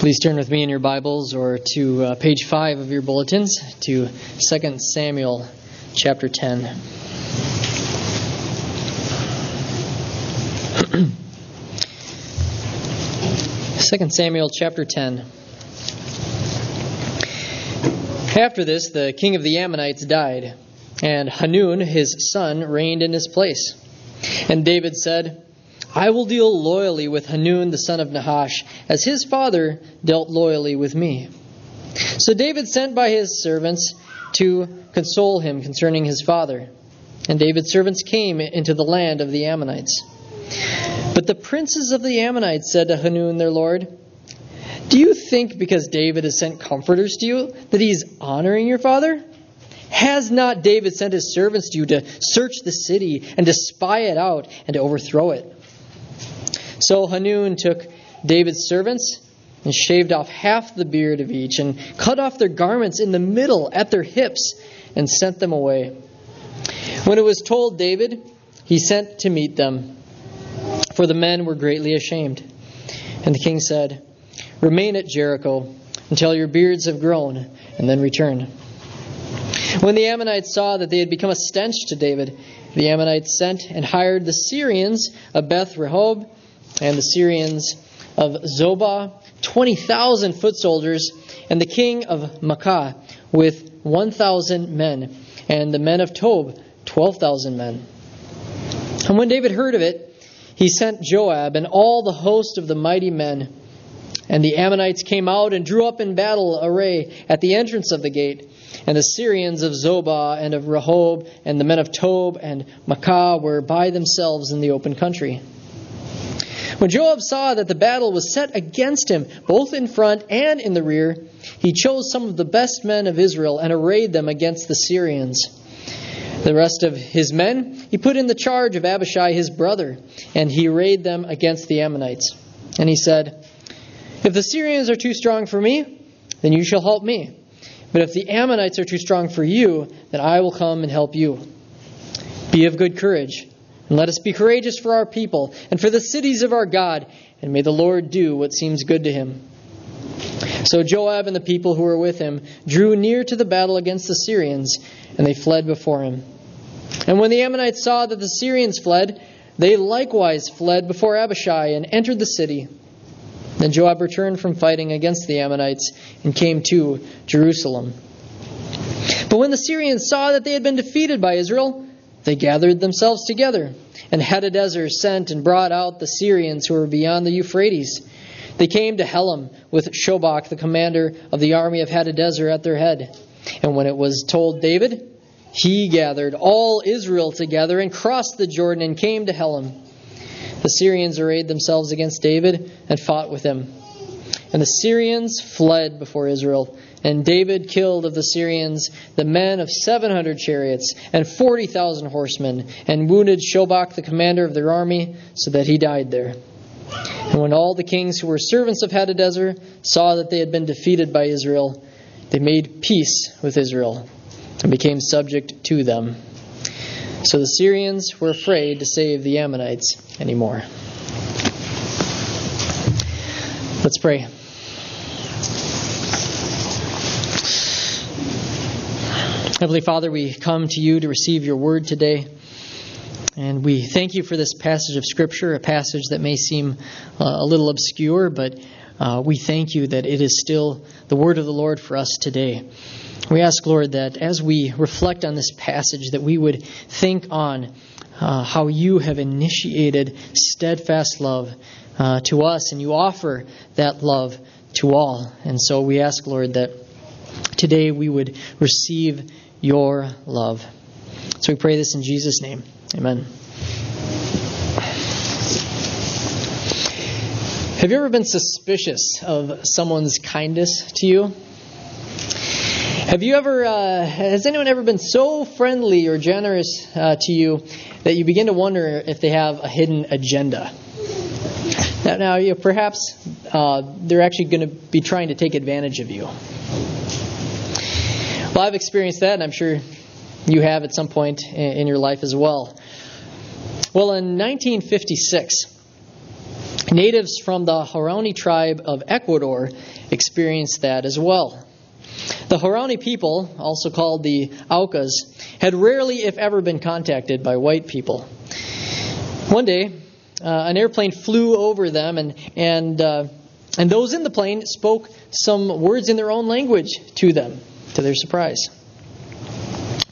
Please turn with me in your Bibles or to uh, page 5 of your bulletins to 2 Samuel chapter 10. Second Samuel chapter 10. After this, the king of the Ammonites died, and Hanun, his son, reigned in his place. And David said, I will deal loyally with Hanun the son of Nahash, as his father dealt loyally with me. So David sent by his servants to console him concerning his father. And David's servants came into the land of the Ammonites. But the princes of the Ammonites said to Hanun their lord, Do you think because David has sent comforters to you that he is honoring your father? Has not David sent his servants to you to search the city and to spy it out and to overthrow it? So Hanun took David's servants and shaved off half the beard of each and cut off their garments in the middle at their hips and sent them away. When it was told David, he sent to meet them, for the men were greatly ashamed. And the king said, Remain at Jericho until your beards have grown, and then return. When the Ammonites saw that they had become a stench to David, the Ammonites sent and hired the Syrians of Beth Rehob and the Syrians of Zobah, 20,000 foot soldiers, and the king of Maacah with 1,000 men, and the men of Tob, 12,000 men. And when David heard of it, he sent Joab and all the host of the mighty men. And the Ammonites came out and drew up in battle array at the entrance of the gate. And the Syrians of Zobah and of Rehob and the men of Tob and Maacah were by themselves in the open country. When Joab saw that the battle was set against him, both in front and in the rear, he chose some of the best men of Israel and arrayed them against the Syrians. The rest of his men he put in the charge of Abishai his brother, and he arrayed them against the Ammonites. And he said, If the Syrians are too strong for me, then you shall help me. But if the Ammonites are too strong for you, then I will come and help you. Be of good courage and let us be courageous for our people and for the cities of our God, and may the Lord do what seems good to him. So Joab and the people who were with him drew near to the battle against the Syrians, and they fled before him. And when the Ammonites saw that the Syrians fled, they likewise fled before Abishai and entered the city. Then Joab returned from fighting against the Ammonites and came to Jerusalem. But when the Syrians saw that they had been defeated by Israel, they gathered themselves together, and Hadadezer sent and brought out the Syrians who were beyond the Euphrates. They came to Helam with Shobach, the commander of the army of Hadadezer, at their head. And when it was told David, he gathered all Israel together and crossed the Jordan and came to Helam. The Syrians arrayed themselves against David and fought with him. And the Syrians fled before Israel and David killed of the Syrians the men of 700 chariots and 40,000 horsemen, and wounded Shobach, the commander of their army, so that he died there. And when all the kings who were servants of Hadadezer saw that they had been defeated by Israel, they made peace with Israel and became subject to them. So the Syrians were afraid to save the Ammonites anymore. Let's pray. Heavenly Father, we come to you to receive your word today. And we thank you for this passage of Scripture, a passage that may seem uh, a little obscure, but uh, we thank you that it is still the word of the Lord for us today. We ask, Lord, that as we reflect on this passage, that we would think on uh, how you have initiated steadfast love uh, to us, and you offer that love to all. And so we ask, Lord, that today we would receive your love. So we pray this in Jesus' name. Amen. Have you ever been suspicious of someone's kindness to you? Have you ever, uh, has anyone ever been so friendly or generous uh, to you that you begin to wonder if they have a hidden agenda? Now, now you know, perhaps uh, they're actually going to be trying to take advantage of you. Well, I've experienced that, and I'm sure you have at some point in your life as well. Well, in 1956, Natives from the Huaorani tribe of Ecuador experienced that as well. The Huaorani people, also called the Aucas, had rarely, if ever, been contacted by white people. One day, uh, an airplane flew over them, and and uh, and those in the plane spoke some words in their own language to them, to their surprise.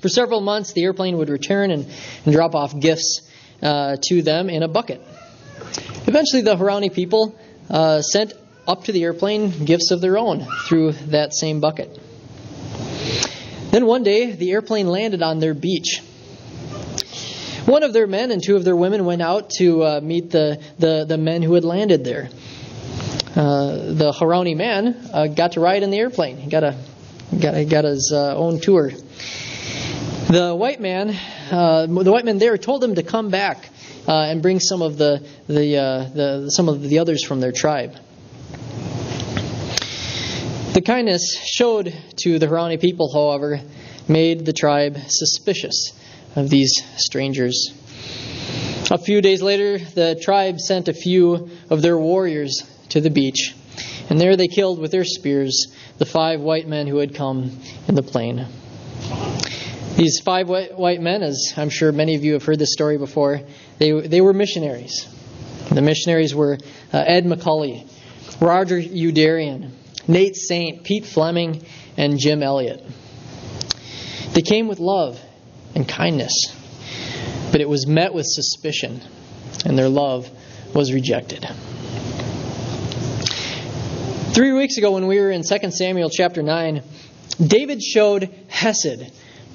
For several months, the airplane would return and, and drop off gifts uh, to them in a bucket. Eventually, the Huaorani people uh, sent up to the airplane gifts of their own through that same bucket. Then one day, the airplane landed on their beach. One of their men and two of their women went out to uh, meet the, the, the men who had landed there. Uh, the Huaorani man uh, got to ride in the airplane. He got a got, got his uh, own tour. The white man, uh, the white man there, told him to come back uh, and bring some of the the, the some of the others from their tribe. The kindness showed to the Huaorani people, however, made the tribe suspicious of these strangers. A few days later, the tribe sent a few of their warriors to the beach, and there they killed with their spears the five white men who had come in the plane. These five white men, as I'm sure many of you have heard this story before, they, they were missionaries. The missionaries were uh, Ed McCully, Roger Youderian, Nate Saint, Pete Fleming, and Jim Elliot. They came with love and kindness, but it was met with suspicion, and their love was rejected. Three weeks ago, when we were in 2 Samuel chapter 9, David showed Hesed.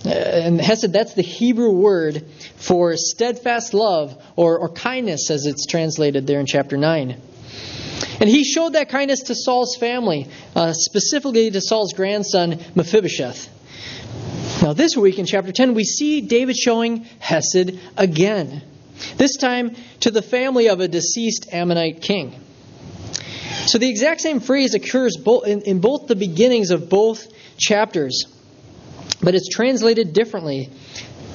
Uh, and Hesed, that's the Hebrew word for steadfast love or, or kindness, as it's translated there in chapter 9. And he showed that kindness to Saul's family, uh, specifically to Saul's grandson, Mephibosheth. Now, this week in chapter 10, we see David showing Hesed again, this time to the family of a deceased Ammonite king. So the exact same phrase occurs in both the beginnings of both chapters, but it's translated differently.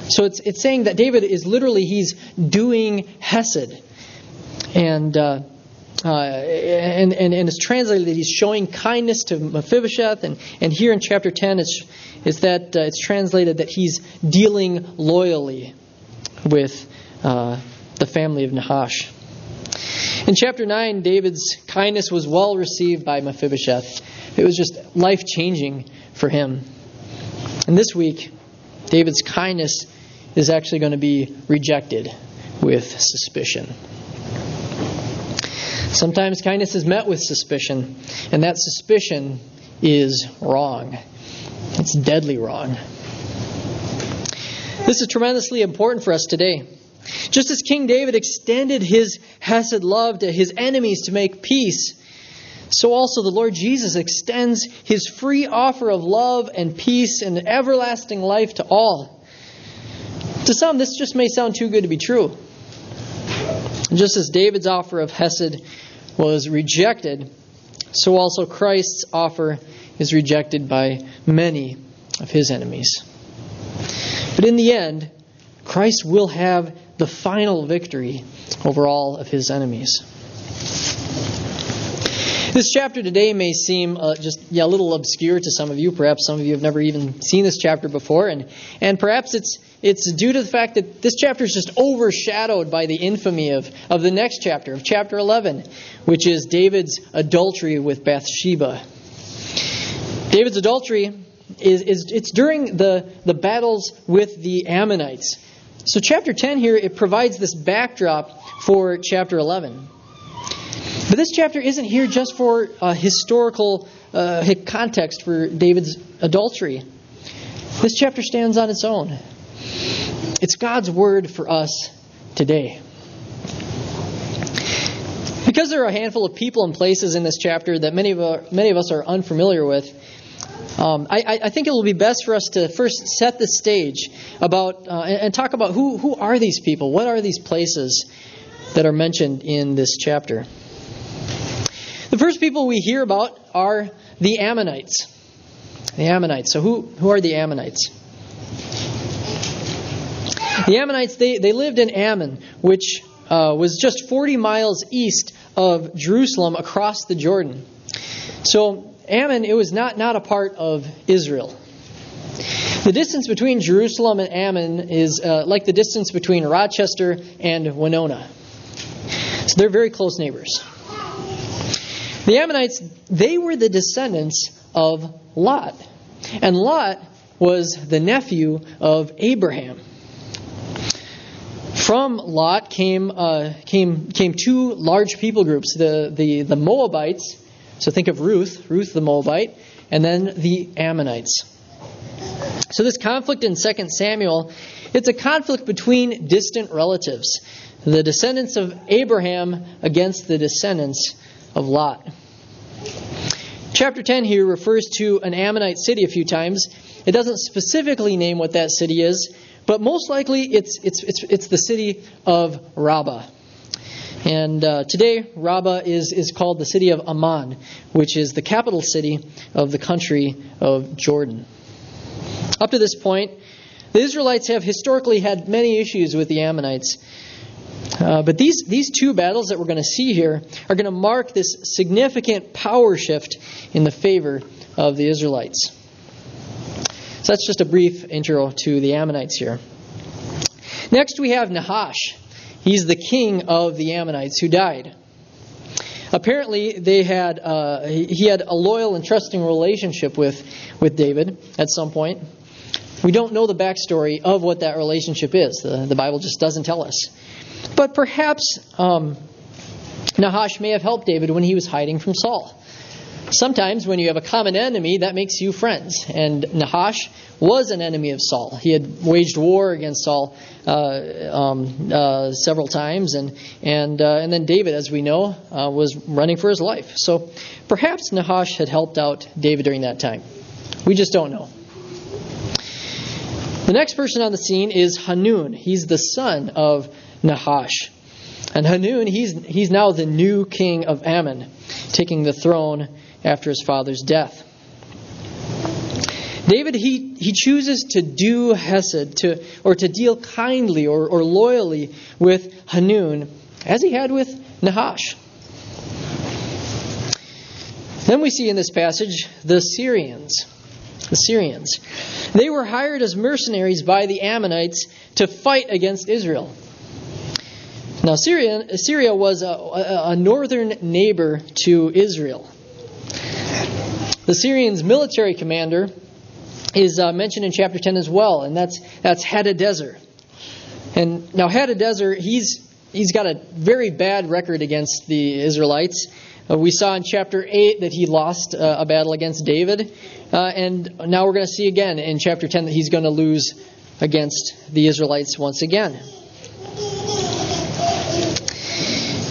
So it's, it's saying that David is literally, he's doing Hesed. And. Uh, uh, and, and, and it's translated that he's showing kindness to Mephibosheth, and, and here in chapter 10, it's, it's that uh, it's translated that he's dealing loyally with uh, the family of Nahash. In chapter 9, David's kindness was well received by Mephibosheth. It was just life changing for him. And this week, David's kindness is actually going to be rejected with suspicion. Sometimes kindness is met with suspicion, and that suspicion is wrong. It's deadly wrong. This is tremendously important for us today. Just as King David extended his Hesed love to his enemies to make peace, so also the Lord Jesus extends his free offer of love and peace and everlasting life to all. To some, this just may sound too good to be true. Just as David's offer of Hesed was rejected, so also Christ's offer is rejected by many of his enemies. But in the end, Christ will have the final victory over all of his enemies. This chapter today may seem uh, just yeah, a little obscure to some of you. Perhaps some of you have never even seen this chapter before, and, and perhaps it's it's due to the fact that this chapter is just overshadowed by the infamy of, of the next chapter, of chapter 11, which is David's adultery with Bathsheba. David's adultery is, is it's during the, the battles with the Ammonites. So chapter 10 here, it provides this backdrop for chapter 11. But this chapter isn't here just for a historical uh, context for David's adultery. This chapter stands on its own. It's God's word for us today. Because there are a handful of people and places in this chapter that many of, our, many of us are unfamiliar with, um, I, I, think it will be best for us to first set the stage about uh, and, talk about who, who are these people? What are these places that are mentioned in this chapter? The first people we hear about are the Ammonites. The Ammonites. So, who, who are the Ammonites? The Ammonites, they, they lived in Ammon, which uh, was just 40 miles east of Jerusalem across the Jordan. So Ammon, it was not, not a part of Israel. The distance between Jerusalem and Ammon is uh, like the distance between Rochester and Winona. So they're very close neighbors. The Ammonites, they were the descendants of Lot. And Lot was the nephew of Abraham. From Lot came, uh, came, came two large people groups the, the, the Moabites, so think of Ruth, Ruth the Moabite, and then the Ammonites. So this conflict in 2 Samuel, it's a conflict between distant relatives, the descendants of Abraham against the descendants of Lot. Chapter 10 here refers to an Ammonite city a few times. It doesn't specifically name what that city is, but most likely it's, it's, it's, it's the city of Rabbah. And uh, today, Rabbah is, is called the city of Amman, which is the capital city of the country of Jordan. Up to this point, the Israelites have historically had many issues with the Ammonites. Uh, but these, these two battles that we're going to see here are going to mark this significant power shift in the favor of the Israelites. So that's just a brief intro to the Ammonites here. Next, we have Nahash. He's the king of the Ammonites who died. Apparently, they had uh, he had a loyal and trusting relationship with, with David at some point. We don't know the backstory of what that relationship is. The, the Bible just doesn't tell us. But perhaps um, Nahash may have helped David when he was hiding from Saul. Sometimes, when you have a common enemy, that makes you friends. And Nahash was an enemy of Saul. He had waged war against Saul uh, um, uh, several times, and and uh, and then David, as we know, uh, was running for his life. So perhaps Nahash had helped out David during that time. We just don't know. The next person on the scene is Hanun. He's the son of Nahash. And Hanun, he's, he's now the new king of Ammon, taking the throne after his father's death. David, he, he chooses to do Hesed, to, or to deal kindly or, or loyally with Hanun, as he had with Nahash. Then we see in this passage the Syrians. The Syrians. They were hired as mercenaries by the Ammonites to fight against Israel. Now, Syria, Syria was a, a, a northern neighbor to Israel. The Syrians' military commander is uh, mentioned in chapter 10 as well, and that's, that's Hadadezer. And now, Hadadezer, he's, he's got a very bad record against the Israelites. Uh, we saw in chapter 8 that he lost uh, a battle against David. Uh, and now we're going to see again in chapter 10 that he's going to lose against the Israelites once again.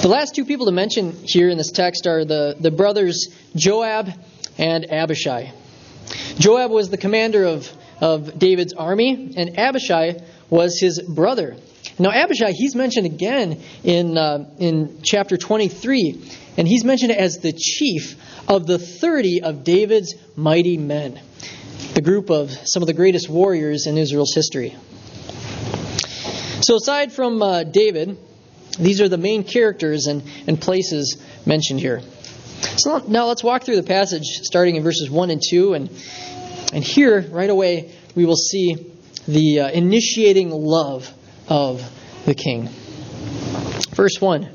The last two people to mention here in this text are the, the brothers Joab and Abishai. Joab was the commander of, of David's army, and Abishai was his brother. Now, Abishai, he's mentioned again in, uh, in chapter 23, and he's mentioned as the chief of the 30 of David's mighty men, the group of some of the greatest warriors in Israel's history. So, aside from uh, David, these are the main characters and, and places mentioned here. So now let's walk through the passage starting in verses 1 and 2. And, and here, right away, we will see the uh, initiating love of the king. Verse 1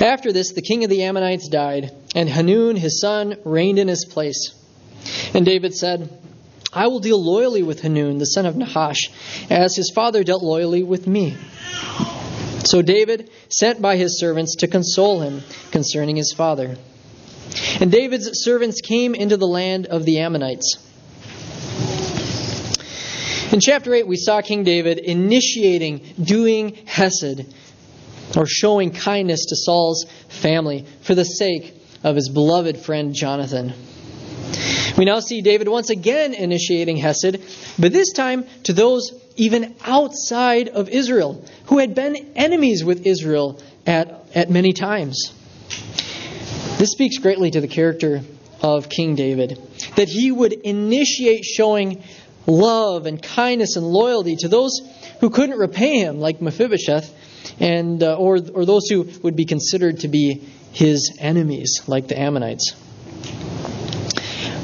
After this, the king of the Ammonites died, and Hanun, his son, reigned in his place. And David said, I will deal loyally with Hanun, the son of Nahash, as his father dealt loyally with me. So David sent by his servants to console him concerning his father. And David's servants came into the land of the Ammonites. In chapter 8, we saw King David initiating doing Hesed, or showing kindness to Saul's family for the sake of his beloved friend Jonathan. We now see David once again initiating Hesed, but this time to those even outside of Israel who had been enemies with Israel at, at many times. This speaks greatly to the character of King David, that he would initiate showing love and kindness and loyalty to those who couldn't repay him, like Mephibosheth, and uh, or or those who would be considered to be his enemies, like the Ammonites.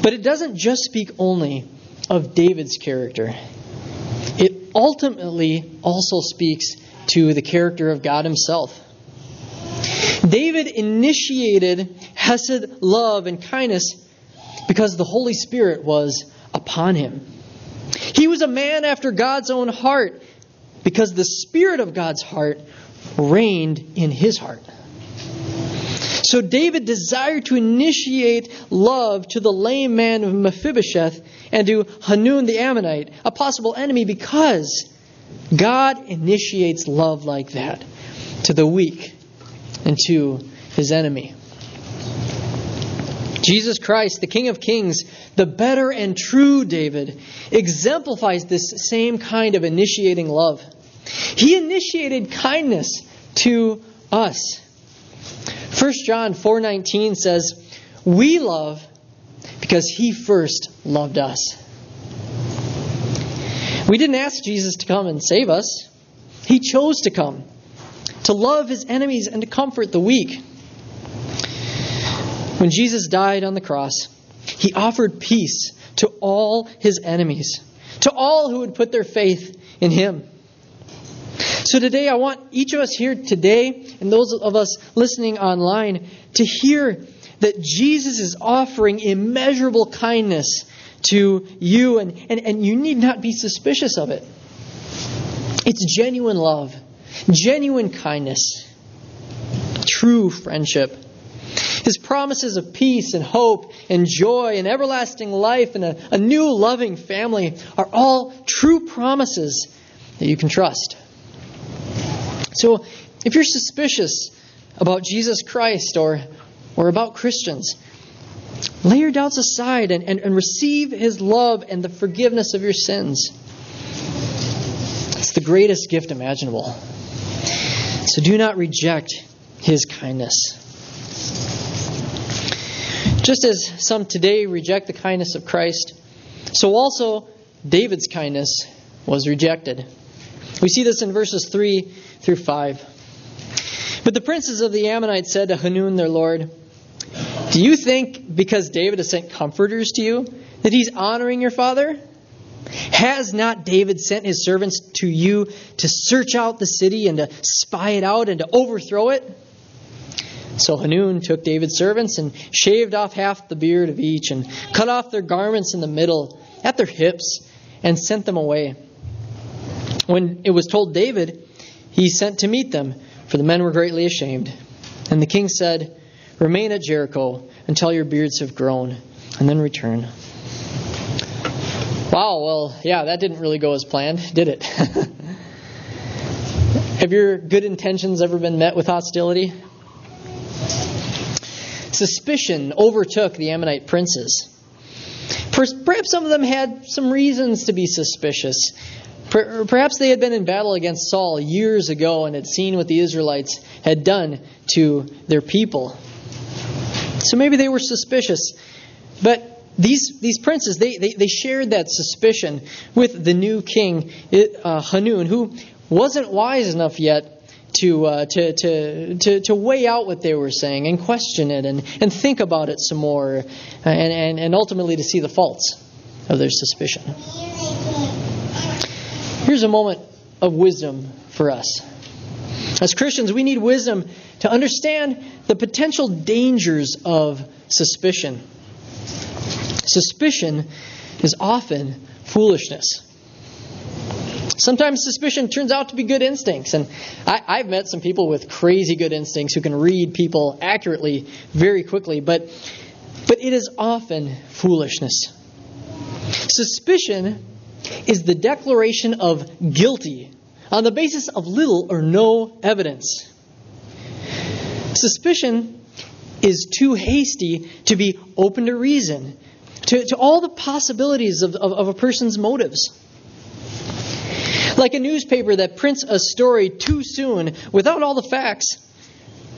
But it doesn't just speak only of David's character. Ultimately also speaks to the character of God himself. David initiated Hesed love and kindness because the Holy Spirit was upon him. He was a man after God's own heart because the Spirit of God's heart reigned in his heart. So David desired to initiate love to the lame man of Mephibosheth and to Hanun the Ammonite, a possible enemy, because God initiates love like that to the weak and to his enemy. Jesus Christ, the King of Kings, the better and true David, exemplifies this same kind of initiating love. He initiated kindness to us. 1 John 4:19 says, "We love because he first loved us." We didn't ask Jesus to come and save us. He chose to come to love his enemies and to comfort the weak. When Jesus died on the cross, he offered peace to all his enemies, to all who would put their faith in him. So today, I want each of us here today, and those of us listening online, to hear that Jesus is offering immeasurable kindness to you, and, and, and you need not be suspicious of it. It's genuine love, genuine kindness, true friendship. His promises of peace and hope and joy and everlasting life and a, a new loving family are all true promises that you can trust. So if you're suspicious about Jesus Christ or, or about Christians, lay your doubts aside and, and, and receive his love and the forgiveness of your sins. It's the greatest gift imaginable. So do not reject his kindness. Just as some today reject the kindness of Christ, so also David's kindness was rejected. We see this in verses 3 through 5. But the princes of the Ammonites said to Hanun their lord, Do you think because David has sent comforters to you that he's honoring your father? Has not David sent his servants to you to search out the city and to spy it out and to overthrow it? So Hanun took David's servants and shaved off half the beard of each and cut off their garments in the middle at their hips and sent them away. When it was told David, he sent to meet them, for the men were greatly ashamed. And the king said, Remain at Jericho until your beards have grown, and then return. Wow, well, yeah, that didn't really go as planned, did it? have your good intentions ever been met with hostility? Suspicion overtook the Ammonite princes. Perhaps some of them had some reasons to be suspicious. Perhaps they had been in battle against Saul years ago and had seen what the Israelites had done to their people. So maybe they were suspicious. But these, these princes, they, they, they shared that suspicion with the new king, uh, Hanun, who wasn't wise enough yet to, uh, to, to, to, to weigh out what they were saying and question it and, and think about it some more and, and, and ultimately to see the faults of their suspicion. Here's a moment of wisdom for us. As Christians, we need wisdom to understand the potential dangers of suspicion. Suspicion is often foolishness. Sometimes suspicion turns out to be good instincts. And I, have met some people with crazy good instincts who can read people accurately very quickly, but, but it is often foolishness. Suspicion is the declaration of guilty on the basis of little or no evidence. Suspicion is too hasty to be open to reason, to, to all the possibilities of, of, of a person's motives. Like a newspaper that prints a story too soon without all the facts,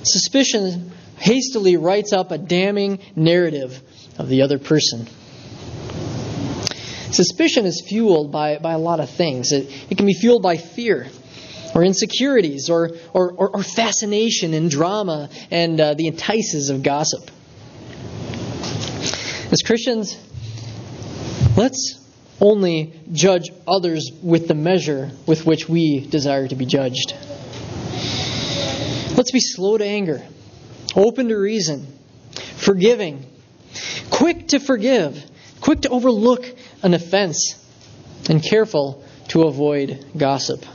suspicion hastily writes up a damning narrative of the other person. Suspicion is fueled by, by a lot of things. It, it can be fueled by fear. or insecurities, or, or, or, or fascination and drama and uh, the entices of gossip. As Christians, let's only judge others with the measure with which we desire to be judged. Let's be slow to anger, open to reason, forgiving, quick to forgive, quick to overlook an offense, and careful to avoid gossip.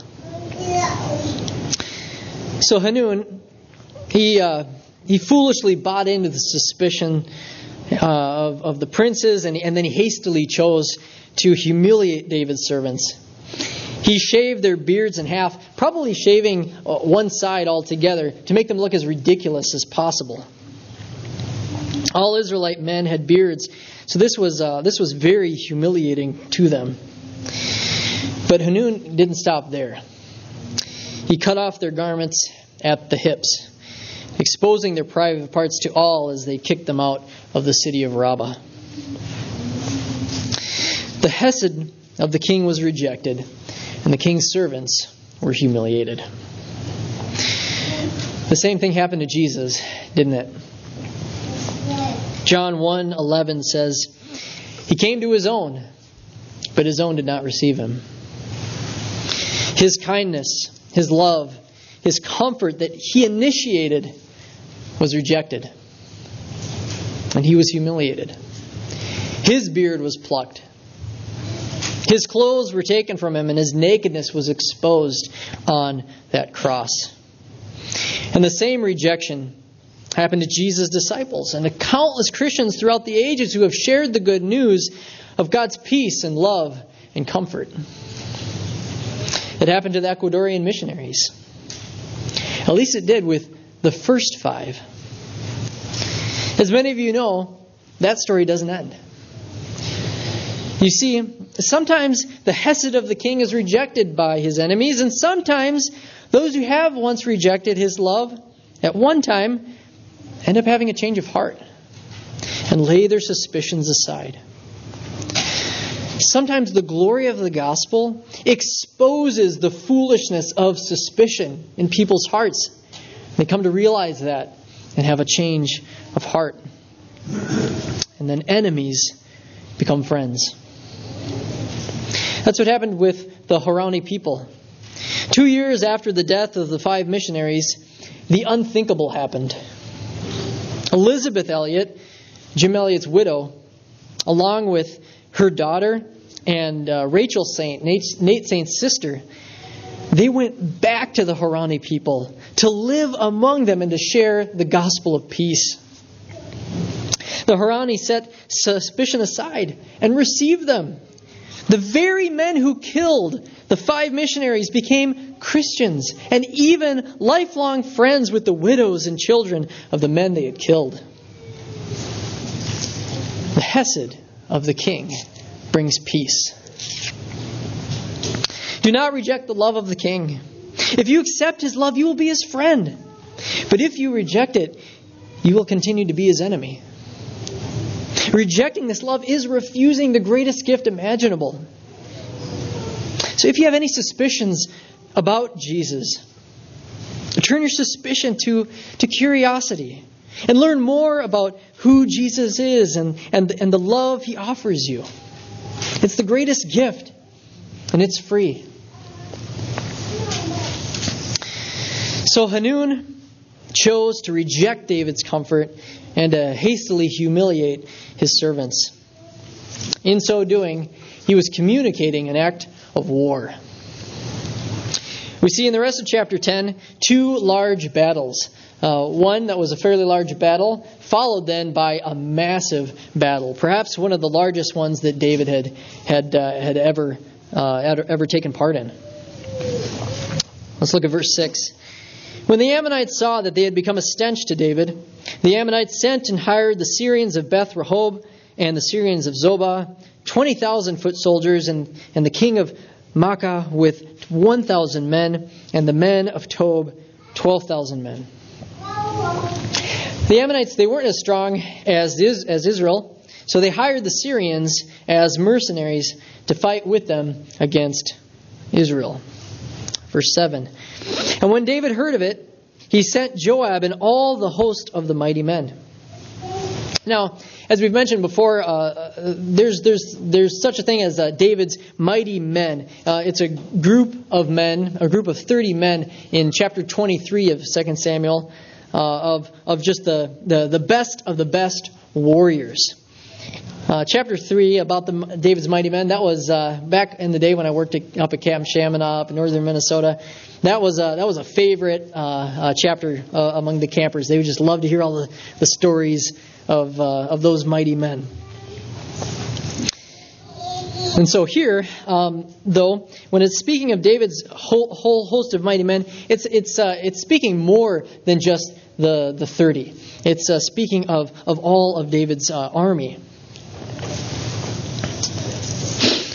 So Hanun, he uh, he foolishly bought into the suspicion uh, of, of the princes, and, and then he hastily chose to humiliate David's servants. He shaved their beards in half, probably shaving uh, one side altogether to make them look as ridiculous as possible. All Israelite men had beards, so this was uh, this was very humiliating to them. But Hanun didn't stop there. He cut off their garments at the hips, exposing their private parts to all as they kicked them out of the city of Rabbah. The Hesed of the king was rejected, and the king's servants were humiliated. The same thing happened to Jesus, didn't it? John 1:11 says, "He came to his own, but his own did not receive him." His kindness, his love, his comfort that he initiated was rejected. And he was humiliated. His beard was plucked. His clothes were taken from him, and his nakedness was exposed on that cross. And the same rejection happened to Jesus' disciples and to countless Christians throughout the ages who have shared the good news of God's peace and love and comfort. It happened to the Ecuadorian missionaries. At least it did with the first five. As many of you know, that story doesn't end. You see, sometimes the Hesed of the king is rejected by his enemies, and sometimes those who have once rejected his love at one time end up having a change of heart and lay their suspicions aside. Sometimes the glory of the gospel exposes the foolishness of suspicion in people's hearts. They come to realize that and have a change of heart. And then enemies become friends. That's what happened with the Huaorani people. Two years after the death of the five missionaries, the unthinkable happened. Elisabeth Elliot, Jim Elliot's widow, along with her daughter and uh, Rachel Saint, Nate, Nate Saint's sister, they went back to the Huaorani people to live among them and to share the gospel of peace. The Huaorani set suspicion aside and received them. The very men who killed the five missionaries became Christians and even lifelong friends with the widows and children of the men they had killed. The Hesed of the king brings peace. Do not reject the love of the king. If you accept his love, you will be his friend. But if you reject it, you will continue to be his enemy. Rejecting this love is refusing the greatest gift imaginable. So if you have any suspicions about Jesus, turn your suspicion to, to curiosity and learn more about who Jesus is and, and, and the love he offers you. It's the greatest gift, and it's free. So Hanun chose to reject David's comfort and to hastily humiliate his servants. In so doing, he was communicating an act of war. We see in the rest of chapter 10 two large battles. Uh, one that was a fairly large battle, followed then by a massive battle, perhaps one of the largest ones that David had had uh, had ever uh, ever taken part in. Let's look at verse six. When the Ammonites saw that they had become a stench to David, the Ammonites sent and hired the Syrians of Beth Rehob and the Syrians of Zobah, twenty thousand foot soldiers, and and the king of Maacah with one thousand men, and the men of Tob twelve thousand men. The Ammonites, they weren't as strong as, as Israel, so they hired the Syrians as mercenaries to fight with them against Israel. Verse 7. And when David heard of it, he sent Joab and all the host of the mighty men. Now, as we've mentioned before, uh, there's, there's, there's such a thing as uh, David's mighty men. Uh, it's a group of men, a group of 30 men in chapter 23 of 2 Samuel, uh, of, of just the, the, the best of the best warriors. Uh, chapter 3 about the David's mighty men, that was uh, back in the day when I worked at, up at Camp Shamineau up in northern Minnesota. That was a, that was a favorite chapter among the campers. They would just love to hear all the, the stories of, uh, of those mighty men. And so here, um, though, when it's speaking of David's whole, whole host of mighty men, it's, it's, uh, it's speaking more than just the, the 30. It's uh, speaking of, of all of David's uh, army.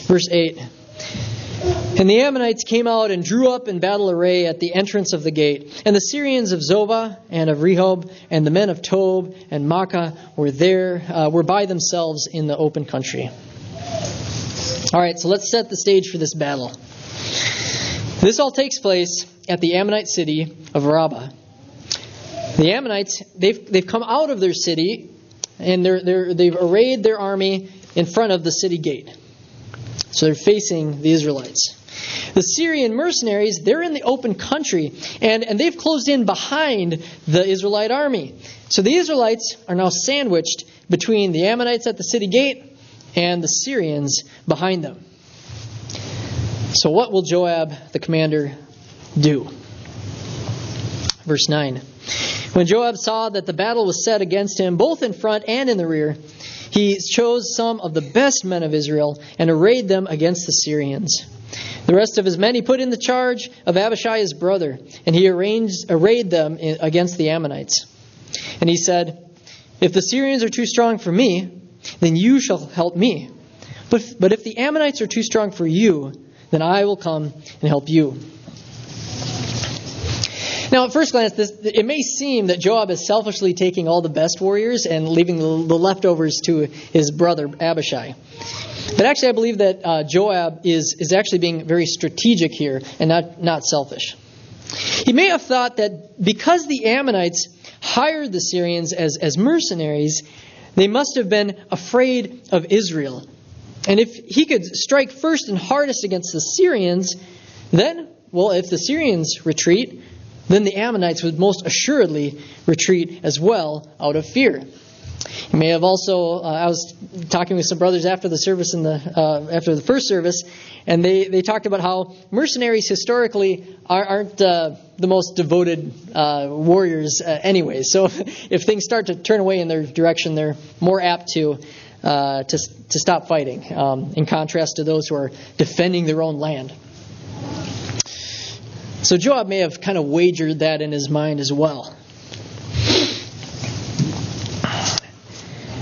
Verse 8 and the Ammonites came out and drew up in battle array at the entrance of the gate. And the Syrians of Zobah and of Rehob and the men of Tob and Maacah were there, uh, were by themselves in the open country. All right, so let's set the stage for this battle. This all takes place at the Ammonite city of Rabbah. The Ammonites, they've, they've come out of their city and they're, they're, they've arrayed their army in front of the city gate. So they're facing the Israelites. The Syrian mercenaries, they're in the open country, and, and they've closed in behind the Israelite army. So the Israelites are now sandwiched between the Ammonites at the city gate and the Syrians behind them. So, what will Joab, the commander, do? Verse 9. When Joab saw that the battle was set against him, both in front and in the rear, he chose some of the best men of Israel and arrayed them against the Syrians. The rest of his men he put in the charge of Abishai his brother, and he arranged, arrayed them against the Ammonites. And he said, If the Syrians are too strong for me, then you shall help me. But, but if the Ammonites are too strong for you, then I will come and help you. Now, at first glance, this, it may seem that Joab is selfishly taking all the best warriors and leaving the, leftovers to his brother Abishai. But actually, I believe that uh, Joab is, is actually being very strategic here and not, not selfish. He may have thought that because the Ammonites hired the Syrians as, as mercenaries, they must have been afraid of Israel. And if he could strike first and hardest against the Syrians, then, well, if the Syrians retreat, then the Ammonites would most assuredly retreat as well out of fear. You may have also, uh, I was talking with some brothers after the service in the uh, after the first service, and they, they talked about how mercenaries historically are, not uh, the most devoted uh, warriors uh, anyway. So if things start to turn away in their direction, they're more apt to uh, to, to stop fighting. Um, in contrast to those who are defending their own land. So Joab may have kind of wagered that in his mind as well.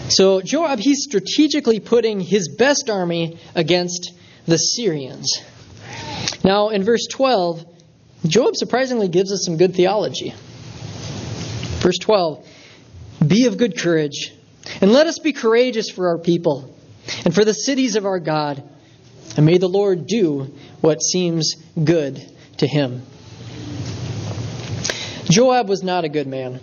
So Joab, he's strategically putting his best army against the Syrians. Now, in verse 12, Joab surprisingly gives us some good theology. Verse 12 Be of good courage, and let us be courageous for our people and for the cities of our God, and may the Lord do what seems good to him. Joab was not a good man.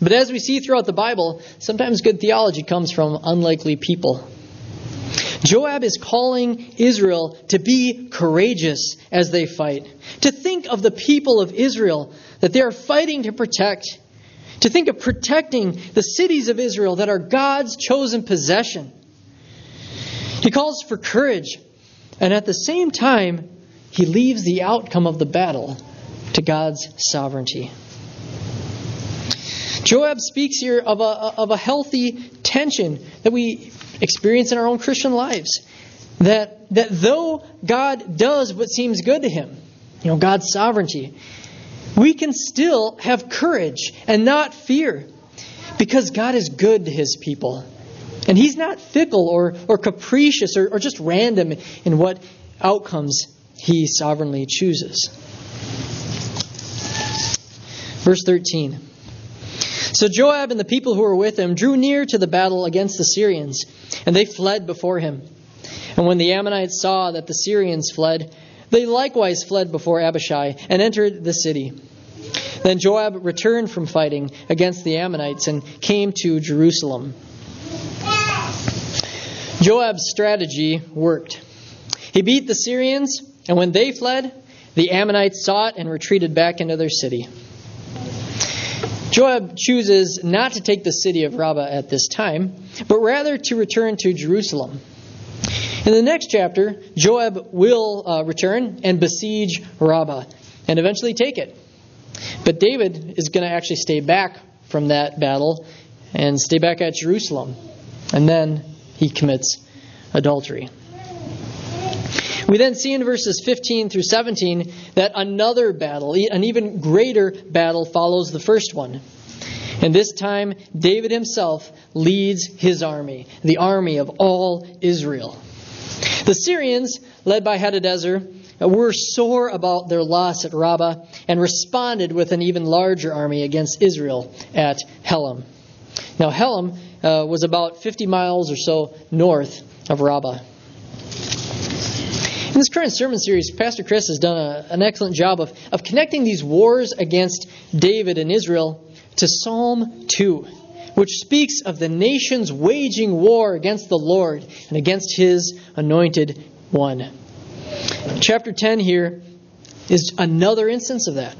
But as we see throughout the Bible, sometimes good theology comes from unlikely people. Joab is calling Israel to be courageous as they fight, to think of the people of Israel that they are fighting to protect, to think of protecting the cities of Israel that are God's chosen possession. He calls for courage, and at the same time, he leaves the outcome of the battle to God's sovereignty. Joab speaks here of a, of a healthy tension that we experience in our own Christian lives. That, that though God does what seems good to him, you know, God's sovereignty, we can still have courage and not fear because God is good to his people. And he's not fickle or, or capricious or, or just random in what outcomes he sovereignly chooses. Verse 13. So Joab and the people who were with him drew near to the battle against the Syrians, and they fled before him. And when the Ammonites saw that the Syrians fled, They likewise fled before Abishai and entered the city. Then Joab returned from fighting against the Ammonites and came to Jerusalem. Joab's strategy worked. He beat the Syrians, and when they fled, the Ammonites saw it and retreated back into their city. Joab chooses not to take the city of Rabbah at this time, but rather to return to Jerusalem. In the next chapter, Joab will uh, return and besiege Rabbah and eventually take it. But David is going to actually stay back from that battle and stay back at Jerusalem. And then he commits adultery. We then see in verses 15 through 17 that another battle, an even greater battle, follows the first one. And this time, David himself leads his army, the army of all Israel. The Syrians, led by Hadadezer, were sore about their loss at Rabbah and responded with an even larger army against Israel at Helam. Now, Helam uh, was about 50 miles or so north of Rabbah. In this current sermon series, Pastor Chris has done a, an excellent job of, of connecting these wars against David and Israel to Psalm 2 which speaks of the nations waging war against the Lord and against his anointed one. Chapter 10 here is another instance of that.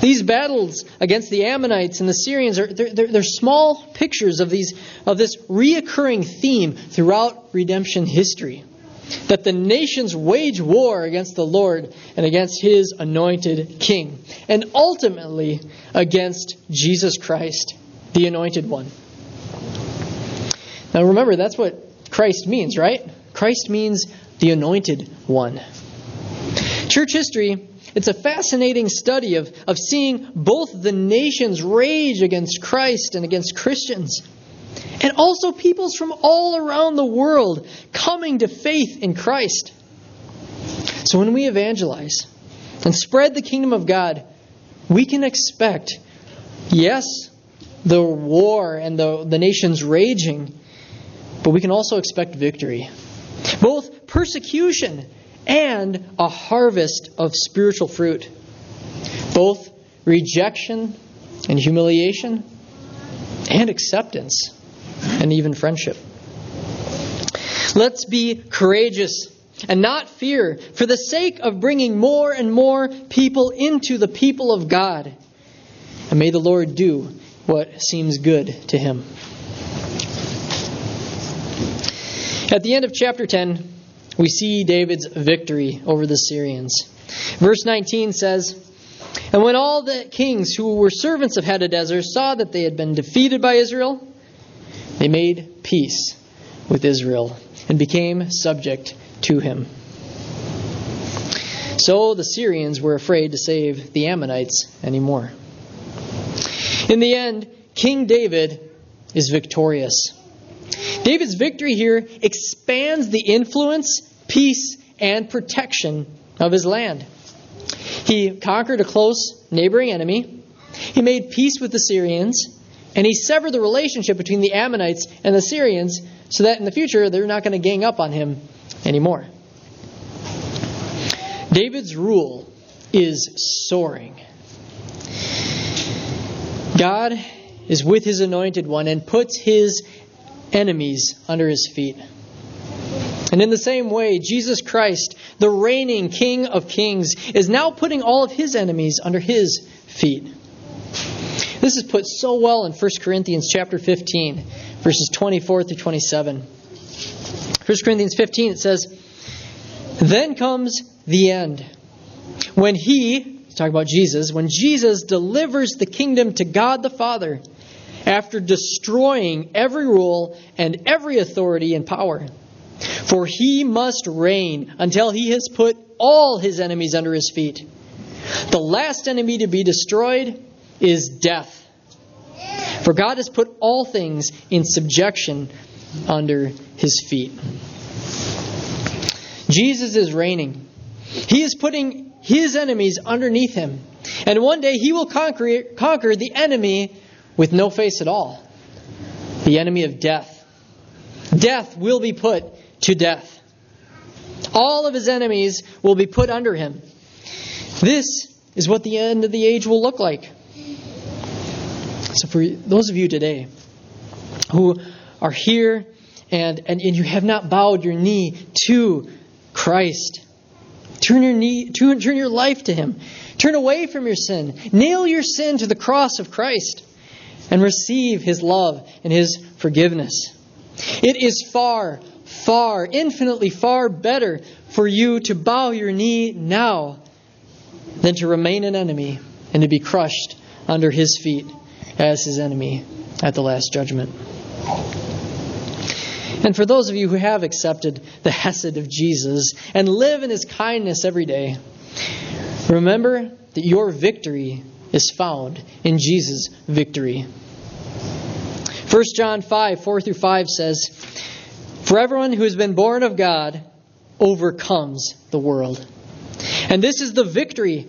These battles against the Ammonites and the Syrians are they're, they're, they're, small pictures of these of this reoccurring theme throughout redemption history. That the nations wage war against the Lord and against his anointed king, and ultimately against Jesus Christ the anointed one. Now remember, that's what Christ means, right? Christ means the anointed one. Church history, it's a fascinating study of, of seeing both the nations rage against Christ and against Christians, and also peoples from all around the world coming to faith in Christ. So when we evangelize and spread the kingdom of God, we can expect, yes, the war and the, the nations raging, but we can also expect victory. Both persecution and a harvest of spiritual fruit. Both rejection and humiliation, and acceptance, and even friendship. Let's be courageous and not fear for the sake of bringing more and more people into the people of God. And may the Lord do what seems good to him. At the end of chapter 10, we see David's victory over the Syrians. Verse 19 says, And when all the kings who were servants of Hadadezer saw that they had been defeated by Israel, they made peace with Israel and became subject to him. So the Syrians were afraid to save the Ammonites anymore. In the end, King David is victorious. David's victory here expands the influence, peace, and protection of his land. He conquered a close neighboring enemy, he made peace with the Syrians, and he severed the relationship between the Ammonites and the Syrians so that in the future they're not going to gang up on him anymore. David's rule is soaring. God is with his anointed one and puts his enemies under his feet. And in the same way, Jesus Christ, the reigning King of Kings, is now putting all of his enemies under his feet. This is put so well in 1 Corinthians chapter 15, verses 24 through 27. 1 Corinthians 15, it says, Then comes the end, when he, talking about Jesus, when Jesus delivers the kingdom to God the Father after destroying every rule and every authority and power. For he must reign until he has put all his enemies under his feet. The last enemy to be destroyed is death. For God has put all things in subjection under his feet. Jesus is reigning. He is putting his enemies underneath him. And one day he will conquer, conquer the enemy with no face at all the enemy of death. Death will be put to death. All of his enemies will be put under him. This is what the end of the age will look like. So, for those of you today who are here and, and, and you have not bowed your knee to Christ, turn your, knee, turn, turn your life to Him. Turn away from your sin. Nail your sin to the cross of Christ and receive His love and His forgiveness. It is far, far, infinitely far better for you to bow your knee now than to remain an enemy and to be crushed under His feet as His enemy at the last judgment. And for those of you who have accepted the Hesed of Jesus and live in His kindness every day, remember that your victory is found in Jesus' victory. 1 John 5, 4 through 5 says, For everyone who has been born of God overcomes the world. And this is the victory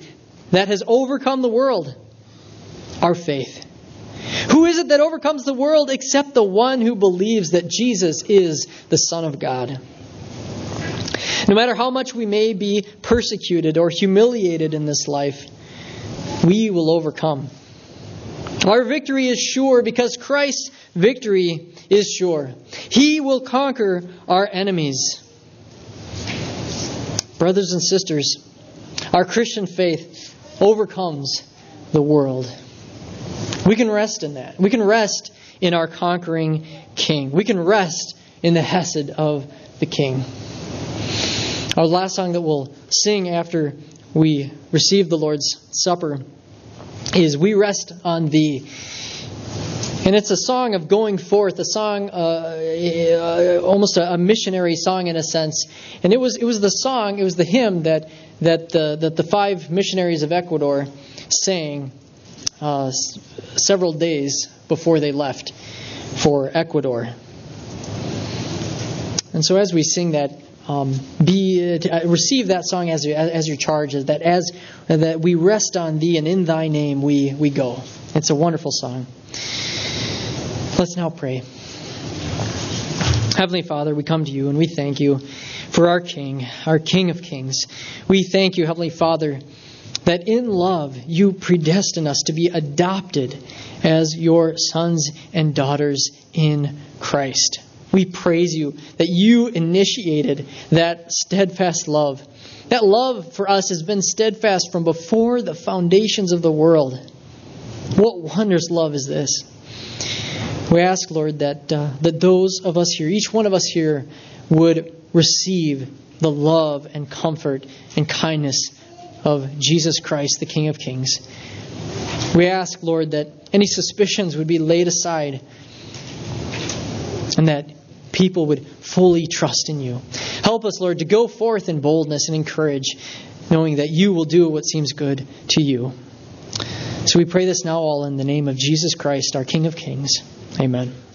that has overcome the world our faith. Who is it that overcomes the world except the one who believes that Jesus is the Son of God? No matter how much we may be persecuted or humiliated in this life, we will overcome. Our victory is sure because Christ's victory is sure. He will conquer our enemies. Brothers and sisters, our Christian faith overcomes the world. We can rest in that. We can rest in our conquering King. We can rest in the Hesed of the King. Our last song that we'll sing after we receive the Lord's Supper is We Rest on Thee. And it's a song of going forth, a song, uh, uh, almost a, missionary song in a sense. And it was, it was the song, it was the hymn that, that, the, that the five missionaries of Ecuador sang uh, several days before they left for Ecuador. And so, as we sing that, um, be uh, receive that song as your, as your charge, that as that we rest on Thee and in Thy name we we go. It's a wonderful song. Let's now pray. Heavenly Father, we come to you and we thank you for our King, our King of Kings. We thank you, Heavenly Father that in love you predestine us to be adopted as your sons and daughters in Christ. We praise you that you initiated that steadfast love. That love for us has been steadfast from before the foundations of the world. What wondrous love is this? We ask, Lord, that, uh, that those of us here, each one of us here, would receive the love and comfort and kindness of Jesus Christ, the King of Kings. We ask, Lord, that any suspicions would be laid aside and that people would fully trust in you. Help us, Lord, to go forth in boldness and in courage, knowing that you will do what seems good to you. So we pray this now all in the name of Jesus Christ, our King of Kings. Amen.